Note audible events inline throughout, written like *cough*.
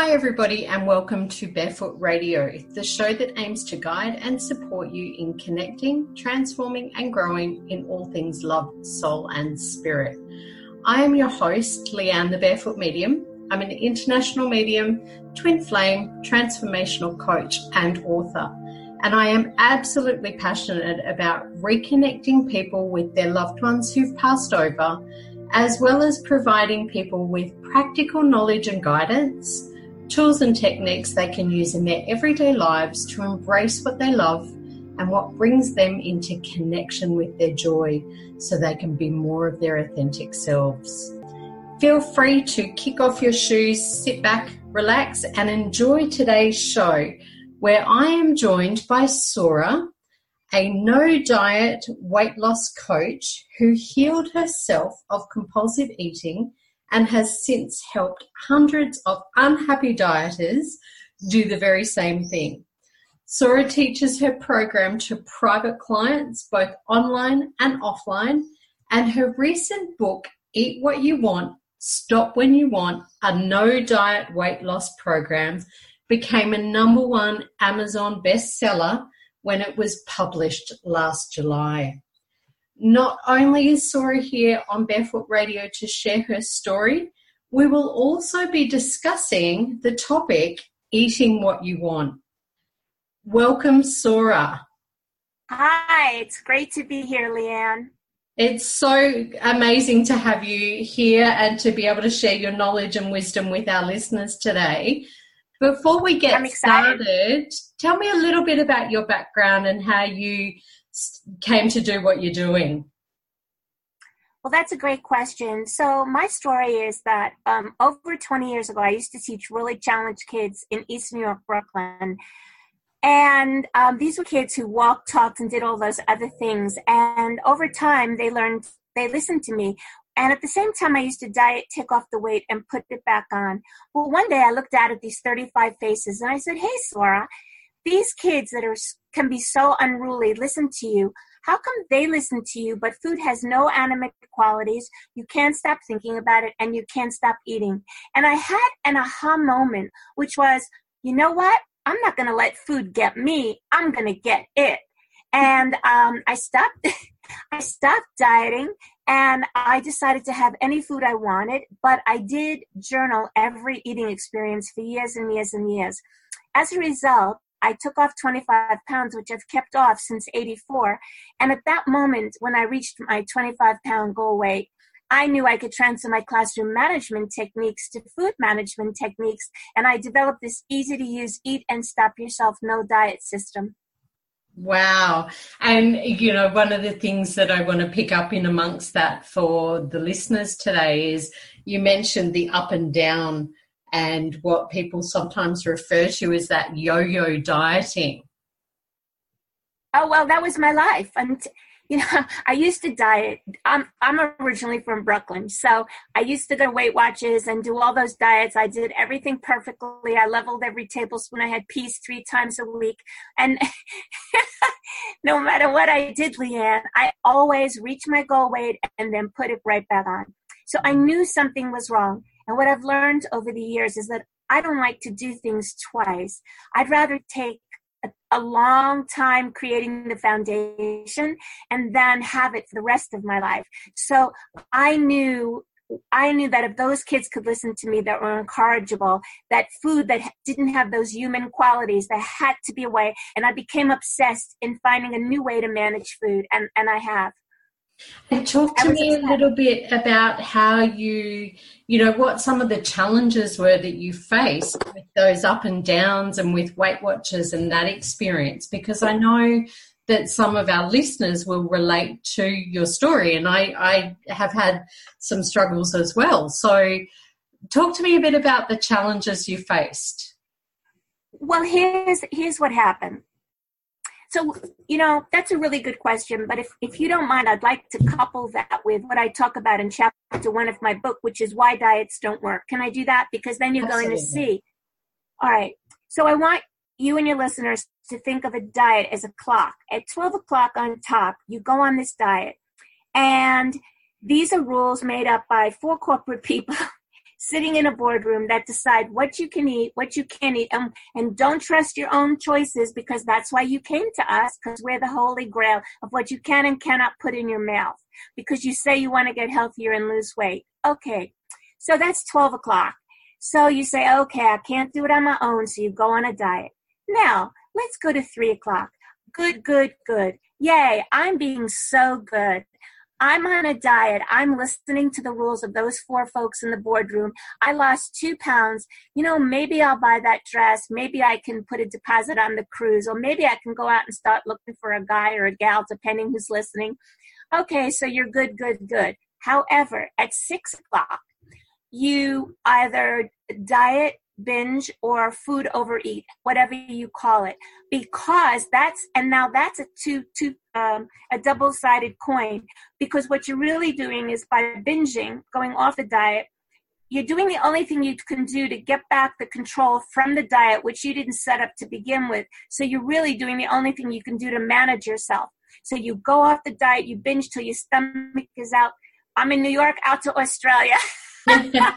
Hi, everybody, and welcome to Barefoot Radio, the show that aims to guide and support you in connecting, transforming, and growing in all things love, soul, and spirit. I am your host, Leanne the Barefoot Medium. I'm an international medium, twin flame, transformational coach, and author. And I am absolutely passionate about reconnecting people with their loved ones who've passed over, as well as providing people with practical knowledge and guidance tools and techniques they can use in their everyday lives to embrace what they love and what brings them into connection with their joy so they can be more of their authentic selves. Feel free to kick off your shoes, sit back, relax, and enjoy today's show where I am joined by Sora, a no diet weight loss coach who healed herself of compulsive eating and has since helped hundreds of unhappy dieters do the very same thing. Sora teaches her program to private clients, both online and offline, and her recent book, Eat What You Want, Stop When You Want, a no diet weight loss program, became a number one Amazon bestseller when it was published last July. Not only is Sora here on Barefoot Radio to share her story, we will also be discussing the topic eating what you want. Welcome, Sora. Hi, it's great to be here, Leanne. It's so amazing to have you here and to be able to share your knowledge and wisdom with our listeners today. Before we get started, tell me a little bit about your background and how you came to do what you're doing? Well, that's a great question. So, my story is that um, over 20 years ago, I used to teach really challenged kids in East New York, Brooklyn. And um, these were kids who walked, talked, and did all those other things. And over time, they learned, they listened to me. And at the same time, I used to diet, take off the weight, and put it back on. Well, one day I looked out at these 35 faces and I said, Hey, Sora, these kids that are can be so unruly listen to you. How come they listen to you but food has no animate qualities? You can't stop thinking about it and you can't stop eating. And i had an aha moment which was you know what? I'm not going to let food get me. I'm going to get it. And um, i stopped *laughs* i stopped dieting and i decided to have any food i wanted but i did journal every eating experience for years and years and years. As a result I took off 25 pounds, which I've kept off since 84. And at that moment, when I reached my 25 pound goal weight, I knew I could transfer my classroom management techniques to food management techniques. And I developed this easy to use eat and stop yourself no diet system. Wow. And, you know, one of the things that I want to pick up in amongst that for the listeners today is you mentioned the up and down and what people sometimes refer to as that yo-yo dieting. Oh well, that was my life, and you know, *laughs* I used to diet. I'm I'm originally from Brooklyn, so I used to go Weight Watchers and do all those diets. I did everything perfectly. I leveled every tablespoon. I had peas three times a week, and *laughs* no matter what I did, Leanne, I always reached my goal weight and then put it right back on. So I knew something was wrong. And what I've learned over the years is that I don't like to do things twice. I'd rather take a, a, long time creating the foundation and then have it for the rest of my life. So I knew I knew that if those kids could listen to me that were incorrigible, that food that didn't have those human qualities, that had to be a way. And I became obsessed in finding a new way to manage food, and, and I have. And talk to me a little bit about how you, you know, what some of the challenges were that you faced with those up and downs and with Weight Watchers and that experience, because I know that some of our listeners will relate to your story, and I, I have had some struggles as well. So, talk to me a bit about the challenges you faced. Well, here's here's what happened. So, you know, that's a really good question. But if, if you don't mind, I'd like to couple that with what I talk about in chapter one of my book, which is why diets don't work. Can I do that? Because then you're Absolutely. going to see. All right. So I want you and your listeners to think of a diet as a clock. At 12 o'clock on top, you go on this diet. And these are rules made up by four corporate *laughs* people sitting in a boardroom that decide what you can eat, what you can't eat, and, and don't trust your own choices because that's why you came to us because we're the holy grail of what you can and cannot put in your mouth because you say you want to get healthier and lose weight. Okay, so that's 12 o'clock. So you say, okay, I can't do it on my own, so you go on a diet. Now, let's go to 3 o'clock. Good, good, good. Yay, I'm being so good. I'm on a diet. I'm listening to the rules of those four folks in the boardroom. I lost two pounds. You know, maybe I'll buy that dress. Maybe I can put a deposit on the cruise, or maybe I can go out and start looking for a guy or a gal, depending who's listening. Okay, so you're good, good, good. However, at six o'clock, you either diet binge or food overeat, whatever you call it, because that's and now that's a two two um, a double sided coin because what you're really doing is by binging, going off the diet, you're doing the only thing you can do to get back the control from the diet, which you didn't set up to begin with. So you're really doing the only thing you can do to manage yourself. So you go off the diet, you binge till your stomach is out. I'm in New York, out to Australia. *laughs* *laughs* you *laughs* know,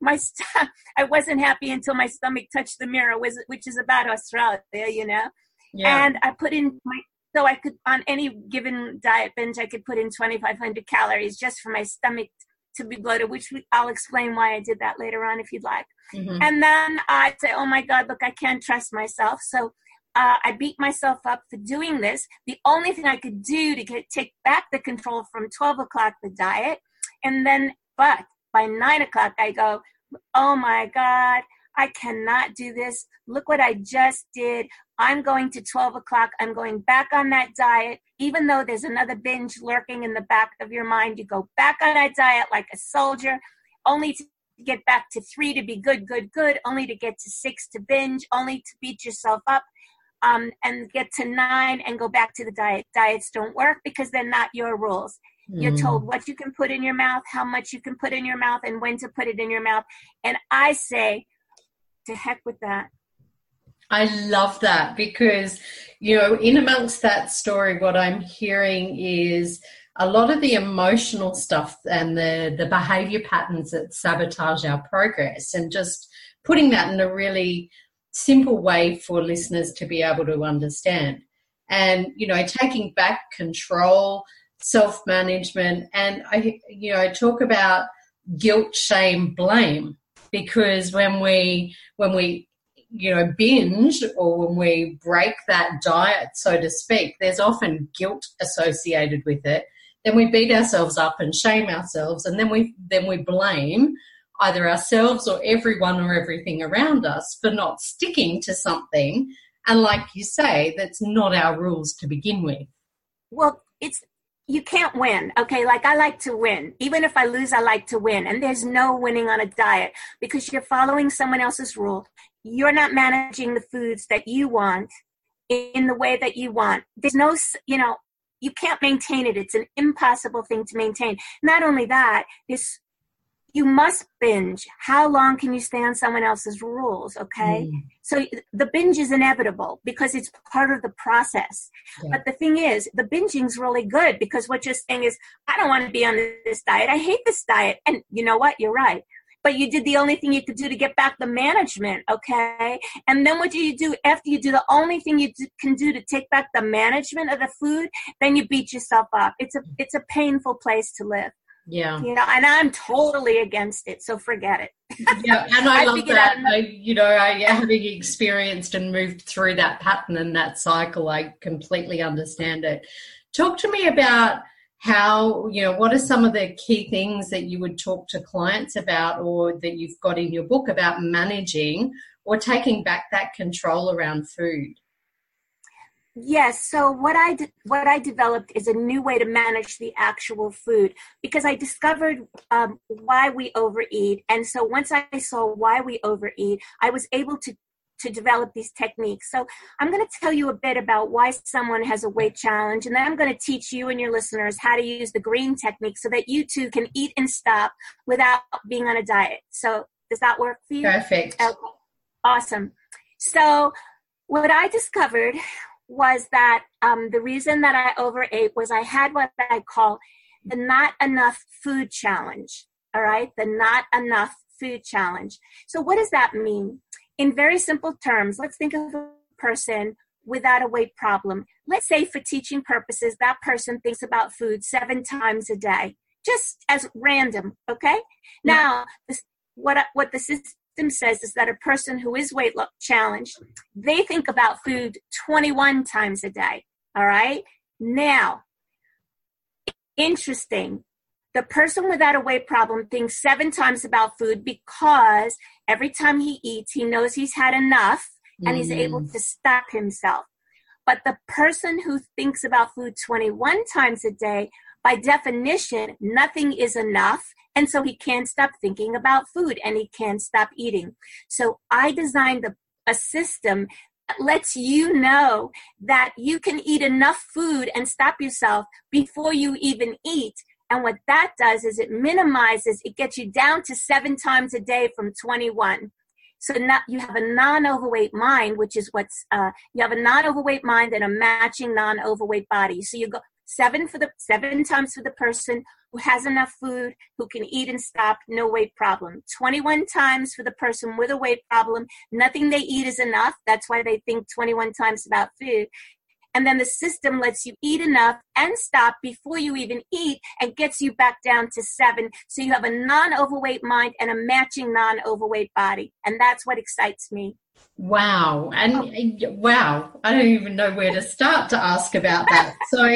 my st- *laughs* I wasn't happy until my stomach touched the mirror, which is about Australia, you know. Yeah. And I put in my so I could on any given diet binge I could put in 2,500 calories just for my stomach to be bloated, which we, I'll explain why I did that later on if you'd like. Mm-hmm. And then I'd say, oh my God, look, I can't trust myself. So uh, I beat myself up for doing this. The only thing I could do to get take back the control from 12 o'clock, the diet, and then, but by nine o'clock, I go, oh my God, I cannot do this. Look what I just did. I'm going to 12 o'clock. I'm going back on that diet. Even though there's another binge lurking in the back of your mind, you go back on that diet like a soldier, only to get back to three to be good, good, good, only to get to six to binge, only to beat yourself up. Um, and get to nine and go back to the diet. Diets don't work because they're not your rules. You're told mm. what you can put in your mouth, how much you can put in your mouth, and when to put it in your mouth. And I say, to heck with that. I love that because, you know, in amongst that story, what I'm hearing is a lot of the emotional stuff and the, the behavior patterns that sabotage our progress, and just putting that in a really simple way for listeners to be able to understand. And, you know, taking back control self management, and I, you know, I talk about guilt, shame, blame because when we when we you know binge or when we break that diet so to speak there's often guilt associated with it. Then we beat ourselves up and shame ourselves and then we then we blame either ourselves or everyone or everything around us for not sticking to something. And like you say that's not our rules to begin with. Well it's you can't win. Okay, like I like to win. Even if I lose, I like to win. And there's no winning on a diet because you're following someone else's rule. You're not managing the foods that you want in the way that you want. There's no, you know, you can't maintain it. It's an impossible thing to maintain. Not only that, this you must binge. How long can you stay on someone else's rules? Okay. Mm. So the binge is inevitable because it's part of the process. Yeah. But the thing is, the binging's really good because what you're saying is, I don't want to be on this diet. I hate this diet. And you know what? You're right. But you did the only thing you could do to get back the management, okay? And then what do you do after you do the only thing you do, can do to take back the management of the food? Then you beat yourself up. It's a it's a painful place to live. Yeah. You know, and I'm totally against it, so forget it. yeah, and I, I love that. I, you know, I having experienced and moved through that pattern and that cycle, I completely understand it. Talk to me about how, you know, what are some of the key things that you would talk to clients about or that you've got in your book about managing or taking back that control around food? Yes. So what I de- what I developed is a new way to manage the actual food because I discovered um, why we overeat, and so once I saw why we overeat, I was able to to develop these techniques. So I'm going to tell you a bit about why someone has a weight challenge, and then I'm going to teach you and your listeners how to use the green technique so that you too can eat and stop without being on a diet. So does that work for you? Perfect. Okay. Awesome. So what I discovered was that um, the reason that I overate was I had what I call the not enough food challenge. All right, the not enough food challenge. So, what does that mean? In very simple terms, let's think of a person without a weight problem. Let's say, for teaching purposes, that person thinks about food seven times a day, just as random, okay? Now, this, what, what the system says is that a person who is weight challenged, they think about food 21 times a day, all right? Now, interesting. The person without a weight problem thinks seven times about food because every time he eats, he knows he's had enough and he's able mm. to stop himself. But the person who thinks about food 21 times a day, by definition, nothing is enough. And so he can't stop thinking about food and he can't stop eating. So I designed a, a system that lets you know that you can eat enough food and stop yourself before you even eat. And what that does is it minimizes, it gets you down to seven times a day from 21. So not, you have a non-overweight mind, which is what's uh, you have a non-overweight mind and a matching non-overweight body. So you go seven for the seven times for the person who has enough food, who can eat and stop, no weight problem. 21 times for the person with a weight problem, nothing they eat is enough. That's why they think 21 times about food. And then the system lets you eat enough and stop before you even eat and gets you back down to seven. So you have a non overweight mind and a matching non overweight body. And that's what excites me. Wow. And oh. wow, I don't even know where to start to ask about that. *laughs* so,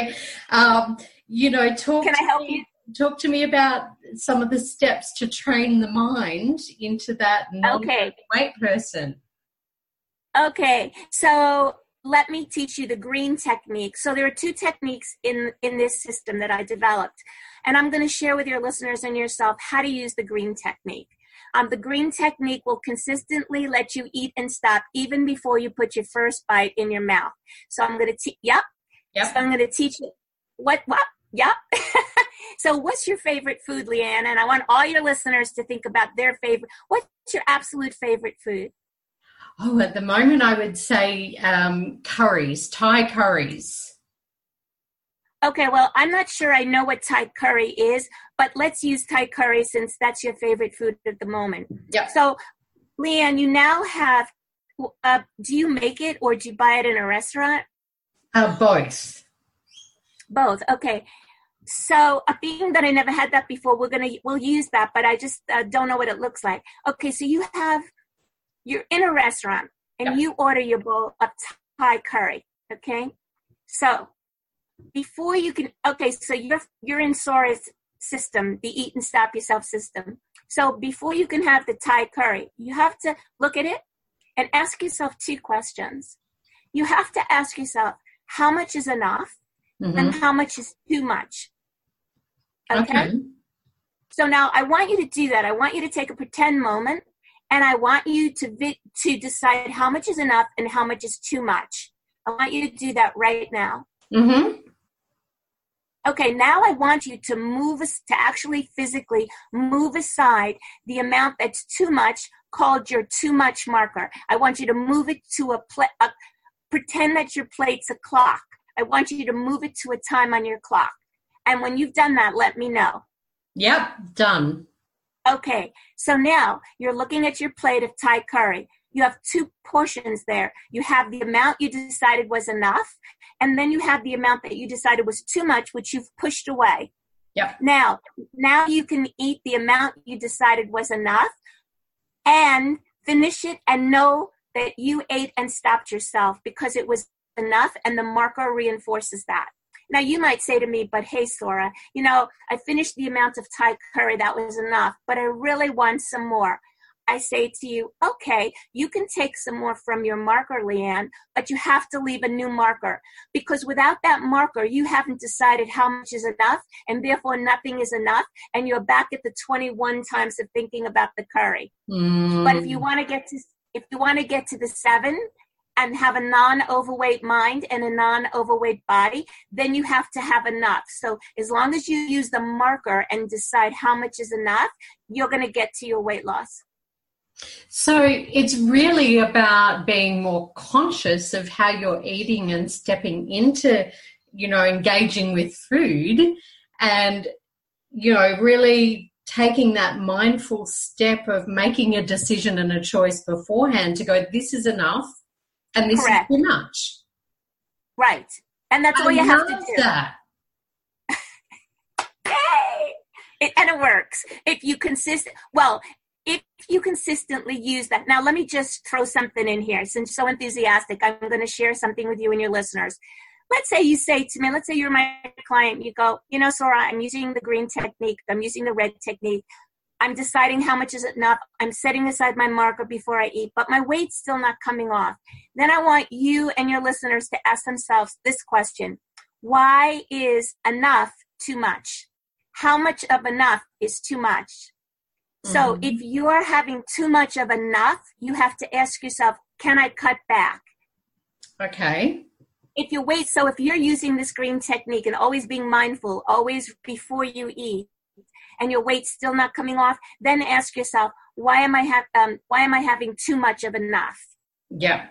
um, you know, talk. Can I help you? Talk to me about some of the steps to train the mind into that okay. weight person. Okay, so let me teach you the green technique. So there are two techniques in, in this system that I developed. And I'm going to share with your listeners and yourself how to use the green technique. Um, the green technique will consistently let you eat and stop even before you put your first bite in your mouth. So I'm going to teach, yep. Yep. So I'm going to teach you what, what? Yep. *laughs* so what's your favorite food, Leanne? And I want all your listeners to think about their favorite. What's your absolute favorite food? Oh, at the moment, I would say um, curries, Thai curries. Okay, well, I'm not sure I know what Thai curry is, but let's use Thai curry since that's your favorite food at the moment. Yeah. So, Leanne, you now have. Uh, do you make it or do you buy it in a restaurant? Uh, both. Both. Okay. So, uh, being that I never had that before, we're gonna we'll use that, but I just uh, don't know what it looks like. Okay, so you have you're in a restaurant and yep. you order your bowl of Thai curry. Okay, so before you can, okay, so you're you're in Sora's system, the eat and stop yourself system. So before you can have the Thai curry, you have to look at it and ask yourself two questions. You have to ask yourself how much is enough mm-hmm. and how much is too much. Okay? okay. So now I want you to do that. I want you to take a pretend moment and I want you to vi- to decide how much is enough and how much is too much. I want you to do that right now. Mm-hmm. Okay, now I want you to move to actually physically move aside the amount that's too much, called your too much marker. I want you to move it to a plate. Pretend that your plate's a clock. I want you to move it to a time on your clock. And when you've done that, let me know. Yep, done. Okay, so now you're looking at your plate of Thai curry. You have two portions there. You have the amount you decided was enough, and then you have the amount that you decided was too much, which you've pushed away. Yep. Now, now you can eat the amount you decided was enough and finish it and know that you ate and stopped yourself because it was enough and the marker reinforces that. Now you might say to me, but hey, Sora, you know, I finished the amount of Thai curry, that was enough, but I really want some more. I say to you, okay, you can take some more from your marker, Leanne, but you have to leave a new marker because without that marker, you haven't decided how much is enough and therefore nothing is enough. And you're back at the 21 times of thinking about the curry. Mm. But if you want to get to, if you want to get to the seven, and have a non-overweight mind and a non-overweight body, then you have to have enough. So as long as you use the marker and decide how much is enough, you're going to get to your weight loss. So it's really about being more conscious of how you're eating and stepping into, you know, engaging with food and, you know, really taking that mindful step of making a decision and a choice beforehand to go, this is enough and this Correct. is too much. Right. And that's all I you have to do. That. *laughs* Yay! It, and it works. If you consist, well, if you consistently use that. Now, let me just throw something in here. Since so enthusiastic, I'm going to share something with you and your listeners. Let's say you say to me, let's say you're my client, you go, you know, Sora, I'm using the green technique, I'm using the red technique. I'm deciding how much is enough. I'm setting aside my marker before I eat, but my weight's still not coming off. Then I want you and your listeners to ask themselves this question Why is enough too much? How much of enough is too much? So mm-hmm. if you are having too much of enough, you have to ask yourself, can I cut back? Okay. If you wait, so if you're using this green technique and always being mindful, always before you eat, and your weight's still not coming off, then ask yourself, why am I ha- um, why am I having too much of enough? Yeah.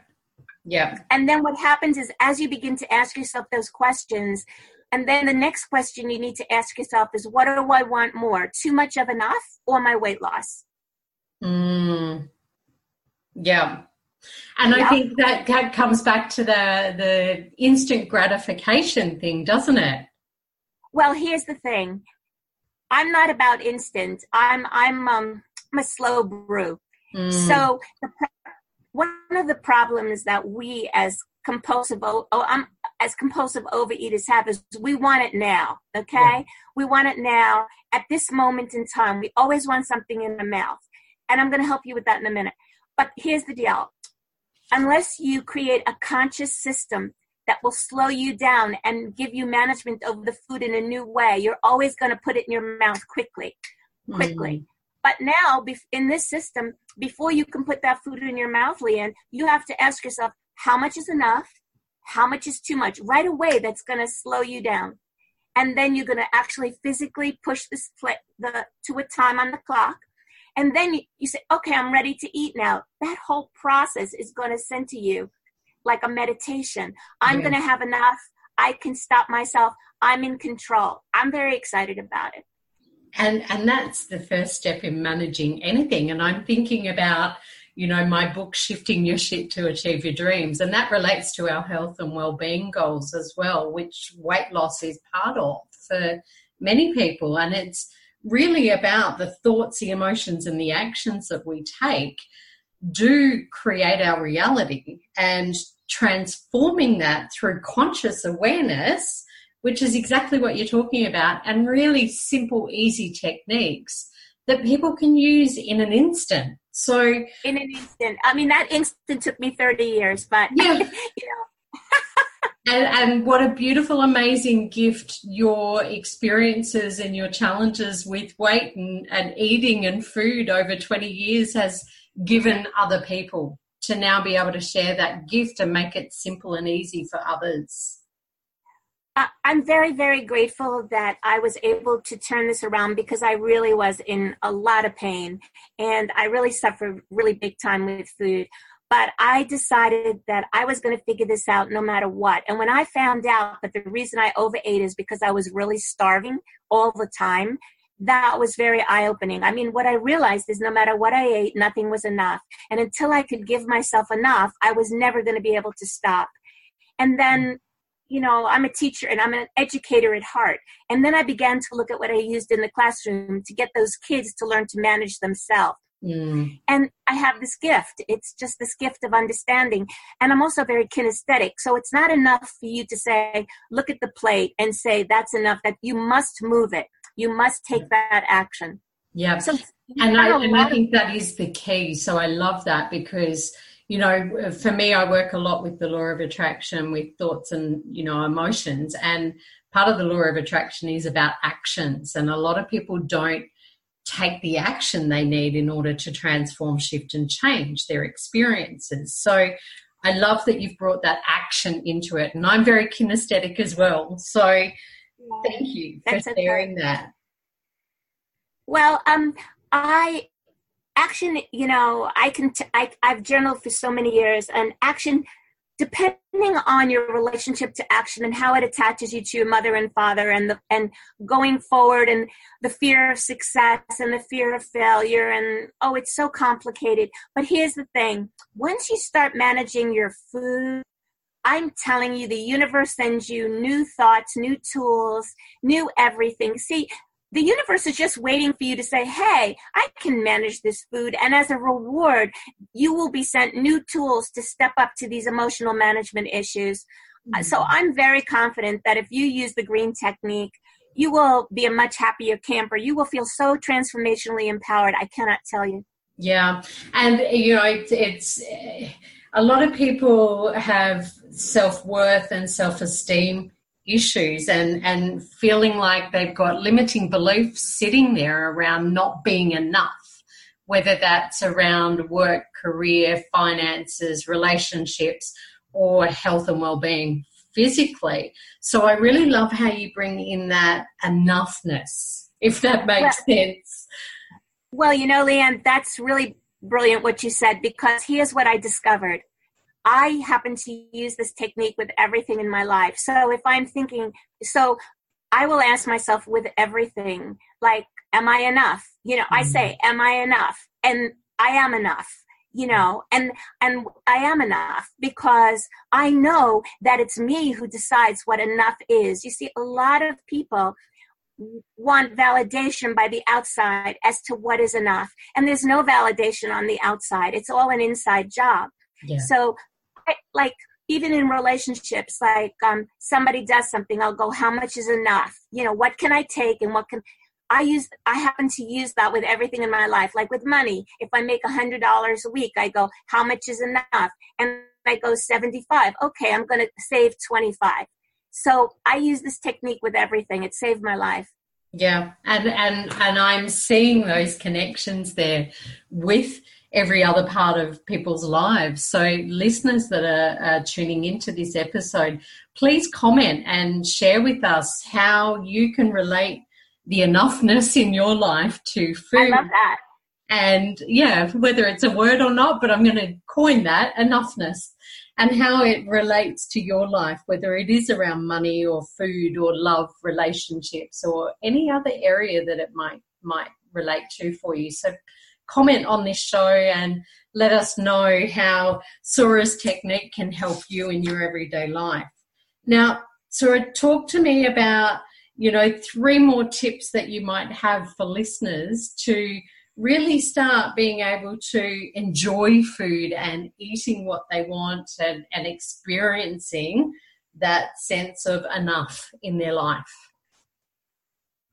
Yeah. And then what happens is as you begin to ask yourself those questions, and then the next question you need to ask yourself is what do I want more? Too much of enough or my weight loss? Mm. Yeah. And I think that, that comes back to the the instant gratification thing, doesn't it? Well, here's the thing. I'm not about instant. I'm I'm um I'm a slow brew. Mm. So the, one of the problems that we as compulsive oh, I'm as compulsive overeaters have is we want it now. Okay, yeah. we want it now at this moment in time. We always want something in the mouth, and I'm going to help you with that in a minute. But here's the deal: unless you create a conscious system that will slow you down and give you management over the food in a new way. You're always going to put it in your mouth quickly, quickly. Mm. But now, in this system, before you can put that food in your mouth, Leanne, you have to ask yourself, how much is enough? How much is too much? Right away, that's going to slow you down. And then you're going to actually physically push this the, to a time on the clock. And then you, you say, okay, I'm ready to eat now. That whole process is going to send to you like a meditation. I'm going to have enough. I can stop myself. I'm in control. I'm very excited about it. And and that's the first step in managing anything. And I'm thinking about, you know, my book Shifting Your Shit to Achieve Your Dreams. And that relates to our health and well-being goals as well, which weight loss is part of for many people. And it's really about the thoughts, the emotions, and the actions that we take do create our reality. And transforming that through conscious awareness, which is exactly what you're talking about, and really simple, easy techniques that people can use in an instant. So, in an instant, I mean, that instant took me 30 years, but *laughs* yeah, you know. *laughs* and, and what a beautiful, amazing gift your experiences and your challenges with weight and, and eating and food over 20 years has given other people to now be able to share that gift and make it simple and easy for others. I'm very, very grateful that I was able to turn this around because I really was in a lot of pain and I really suffered really big time with food. But I decided that I was going to figure this out no matter what. And when I found out that the reason I overate is because I was really starving all the time, that was very eye opening. I mean, what I realized is no matter what I ate, nothing was enough. And until I could give myself enough, I was never going to be able to stop. And then, you know, I'm a teacher and I'm an educator at heart. And then I began to look at what I used in the classroom to get those kids to learn to manage themselves. Mm. And I have this gift. It's just this gift of understanding. And I'm also very kinesthetic. So it's not enough for you to say, look at the plate and say, that's enough, that you must move it. You must take that action. Yeah. So and I, and I think that is the key. So I love that because, you know, for me, I work a lot with the law of attraction with thoughts and, you know, emotions. And part of the law of attraction is about actions. And a lot of people don't take the action they need in order to transform, shift, and change their experiences. So I love that you've brought that action into it. And I'm very kinesthetic as well. So Thank you for sharing okay. that. Well, um, I action. You know, I can. T- I I've journaled for so many years, and action depending on your relationship to action and how it attaches you to your mother and father and the and going forward and the fear of success and the fear of failure and oh it's so complicated but here's the thing once you start managing your food i'm telling you the universe sends you new thoughts new tools new everything see the universe is just waiting for you to say, Hey, I can manage this food. And as a reward, you will be sent new tools to step up to these emotional management issues. Mm-hmm. So I'm very confident that if you use the green technique, you will be a much happier camper. You will feel so transformationally empowered. I cannot tell you. Yeah. And, you know, it's, it's a lot of people have self worth and self esteem issues and, and feeling like they've got limiting beliefs sitting there around not being enough, whether that's around work, career, finances, relationships, or health and well-being physically. So I really love how you bring in that enoughness, if that makes well, sense. Well, you know, Leanne, that's really brilliant what you said because here's what I discovered. I happen to use this technique with everything in my life. So if I'm thinking, so I will ask myself with everything, like, am I enough? You know, mm-hmm. I say, am I enough? And I am enough you know and and i am enough because i know that it's me who decides what enough is you see a lot of people want validation by the outside as to what is enough and there's no validation on the outside it's all an inside job yeah. so like even in relationships like um, somebody does something i'll go how much is enough? You know what can i take and what can i use i happen to use that with everything in my life like with money. If i make a hundred dollars a week i go how much is enough? And i go 75 okay i'm going to save 25 so i use this technique with everything. It saved my life. Yeah and and and i'm seeing those connections there with every other part of people's lives. So, listeners that are, are, tuning into this episode, please comment and share with us how you can relate the enoughness in your life to food. I love that. And yeah, whether it's a word or not, but I'm going to coin that enoughness and how it relates to your life, whether it is around money or food or love, relationships, or any other area that it might might relate to for you. So comment on this show and let us know how Sura's technique can help you in your everyday life. Now, Sura, talk to me about, you know, three more tips that you might have for listeners to really start being able to enjoy food and eating what they want and, and experiencing that sense of enough in their life.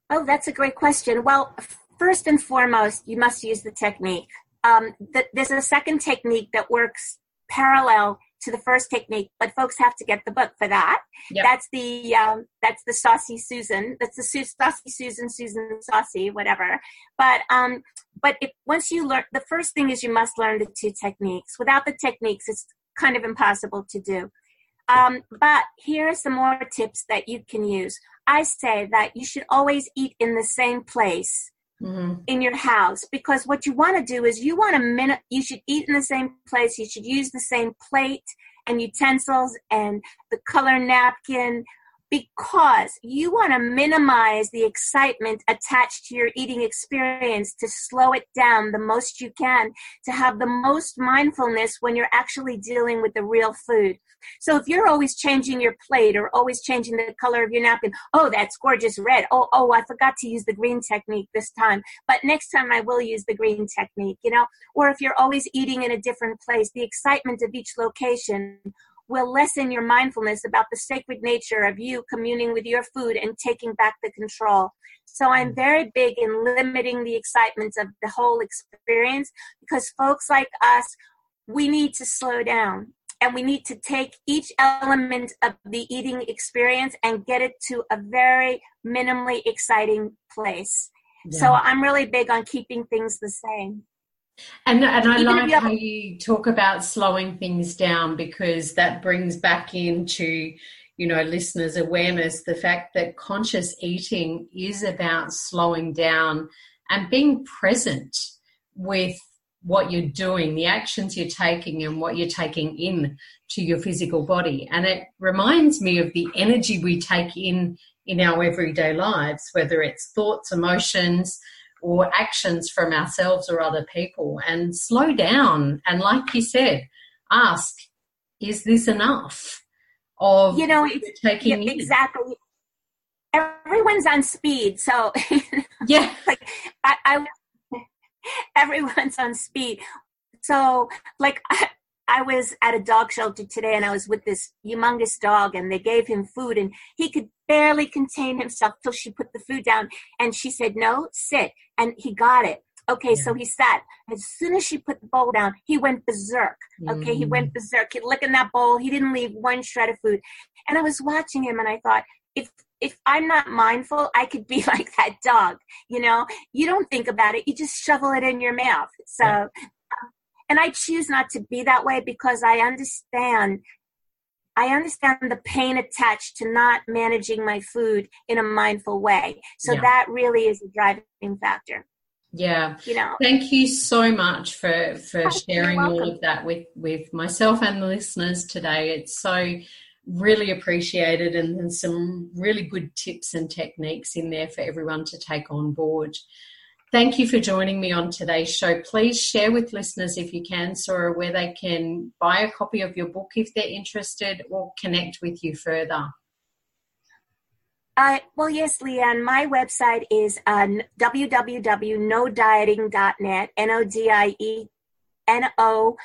Oh, that's a great question. Well, first and foremost, you must use the technique. Um, th- there's a second technique that works parallel to the first technique, but folks have to get the book for that. Yep. That's the um, that's the saucy Susan. That's the Su- saucy Susan, Susan saucy, whatever. But um, but if, once you learn, the first thing is you must learn the two techniques. Without the techniques, it's kind of impossible to do. Um, but here are some more tips that you can use. I say that you should always eat in the same place mm-hmm. in your house because what you want to do is you want to min- you should eat in the same place you should use the same plate and utensils and the color napkin because you want to minimize the excitement attached to your eating experience to slow it down the most you can to have the most mindfulness when you're actually dealing with the real food so if you're always changing your plate or always changing the color of your napkin oh that's gorgeous red oh oh i forgot to use the green technique this time but next time i will use the green technique you know or if you're always eating in a different place the excitement of each location will lessen your mindfulness about the sacred nature of you communing with your food and taking back the control. So I'm mm. very big in limiting the excitement of the whole experience because folks like us, we need to slow down and we need to take each element of the eating experience and get it to a very minimally exciting place. Yeah. So I'm really big on keeping things the same. And and I Even like how you talk about slowing things down because that brings back into you know listeners awareness the fact that conscious eating is about slowing down and being present with what you're doing, the actions you're taking, and what you're taking in to your physical body. And it reminds me of the energy we take in in our everyday lives, whether it's thoughts, emotions, or actions from ourselves or other people. And slow down. And like you said, ask, is this enough? Of you know, it's, taking yeah, exactly. Everyone's on speed, so *laughs* yeah, like I, I *laughs* everyone's on speed. So, like, I, *laughs* I was at a dog shelter today and I was with this humongous dog and they gave him food and he could barely contain himself till she put the food down and she said, no, sit. And he got it. Okay, yeah. so he sat. As soon as she put the bowl down, he went berserk. Okay, mm. he went mm. berserk. He licking that bowl. He didn't leave one shred of food. And I was watching him and I thought, if if I'm not mindful, I could be *laughs* like that dog. You know, you don't think about it, you just shovel it in your mouth. So, yeah. Uh, and I choose not to be that way because I understand. I understand the pain attached to not managing my food in a mindful way. So yeah. that really is a driving factor. Yeah. You know. Thank you so much for for oh, sharing all of that with with myself and the listeners today. It's so really appreciated and, and some really good tips and techniques in there for everyone to take on board. Thank you for joining me on today's show. Please share with listeners, if you can, Sora, where they can buy a copy of your book if they're interested or connect with you further. Uh, well, yes, Leanne. My website is uh, www.nodieting.net, N O D I E N O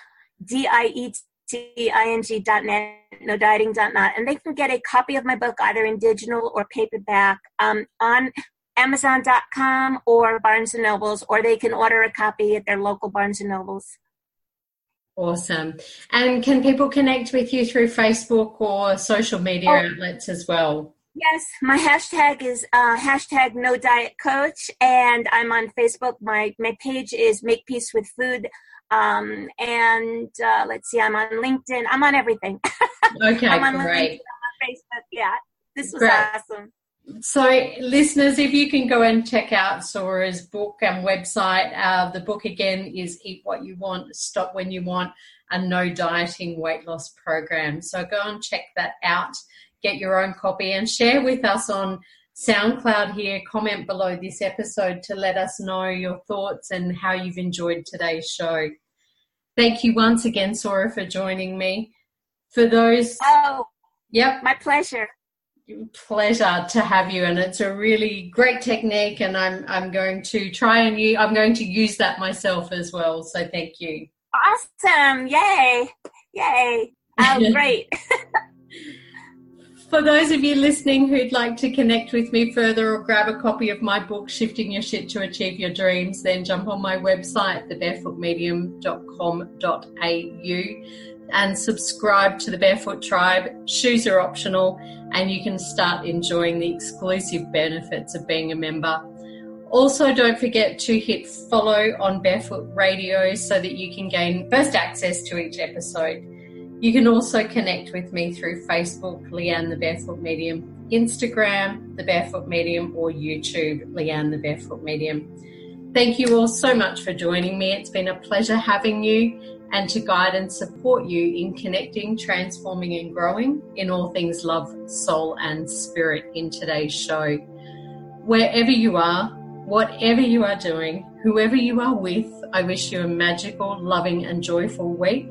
D I E T-I-N-G.net, nodieting.net, and they can get a copy of my book either in digital or paperback um, on Amazon.com or Barnes & Nobles, or they can order a copy at their local Barnes & Nobles. Awesome. And can people connect with you through Facebook or social media oh, outlets as well? Yes, my hashtag is uh, hashtag no diet coach, and I'm on Facebook. My my page is Make Peace with Food. Um, and uh, let's see, I'm on LinkedIn. I'm on everything. *laughs* Okay, I'm on great. LinkedIn, I'm on Facebook. Yeah, this was great. awesome. So, listeners, if you can go and check out Sora's book and website, uh, the book again is Eat What You Want, Stop When You Want, a no dieting weight loss program. So, go and check that out, get your own copy, and share with us on SoundCloud here. Comment below this episode to let us know your thoughts and how you've enjoyed today's show. Thank you once again, Sora, for joining me. For those. Oh, yep. My pleasure. Pleasure to have you, and it's a really great technique, and I'm I'm going to try and use, I'm going to use that myself as well. So thank you. Awesome! Yay! Yay! Oh, *laughs* great. *laughs* For those of you listening who'd like to connect with me further or grab a copy of my book, Shifting Your Shit to Achieve Your Dreams, then jump on my website, thebarefootmedium.com.au, and subscribe to the Barefoot Tribe. Shoes are optional, and you can start enjoying the exclusive benefits of being a member. Also, don't forget to hit follow on Barefoot Radio so that you can gain first access to each episode. You can also connect with me through Facebook, Leanne the Barefoot Medium, Instagram, The Barefoot Medium, or YouTube, Leanne the Barefoot Medium. Thank you all so much for joining me. It's been a pleasure having you and to guide and support you in connecting, transforming, and growing in all things love, soul, and spirit in today's show. Wherever you are, whatever you are doing, whoever you are with, I wish you a magical, loving, and joyful week.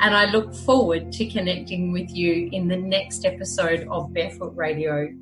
And I look forward to connecting with you in the next episode of Barefoot Radio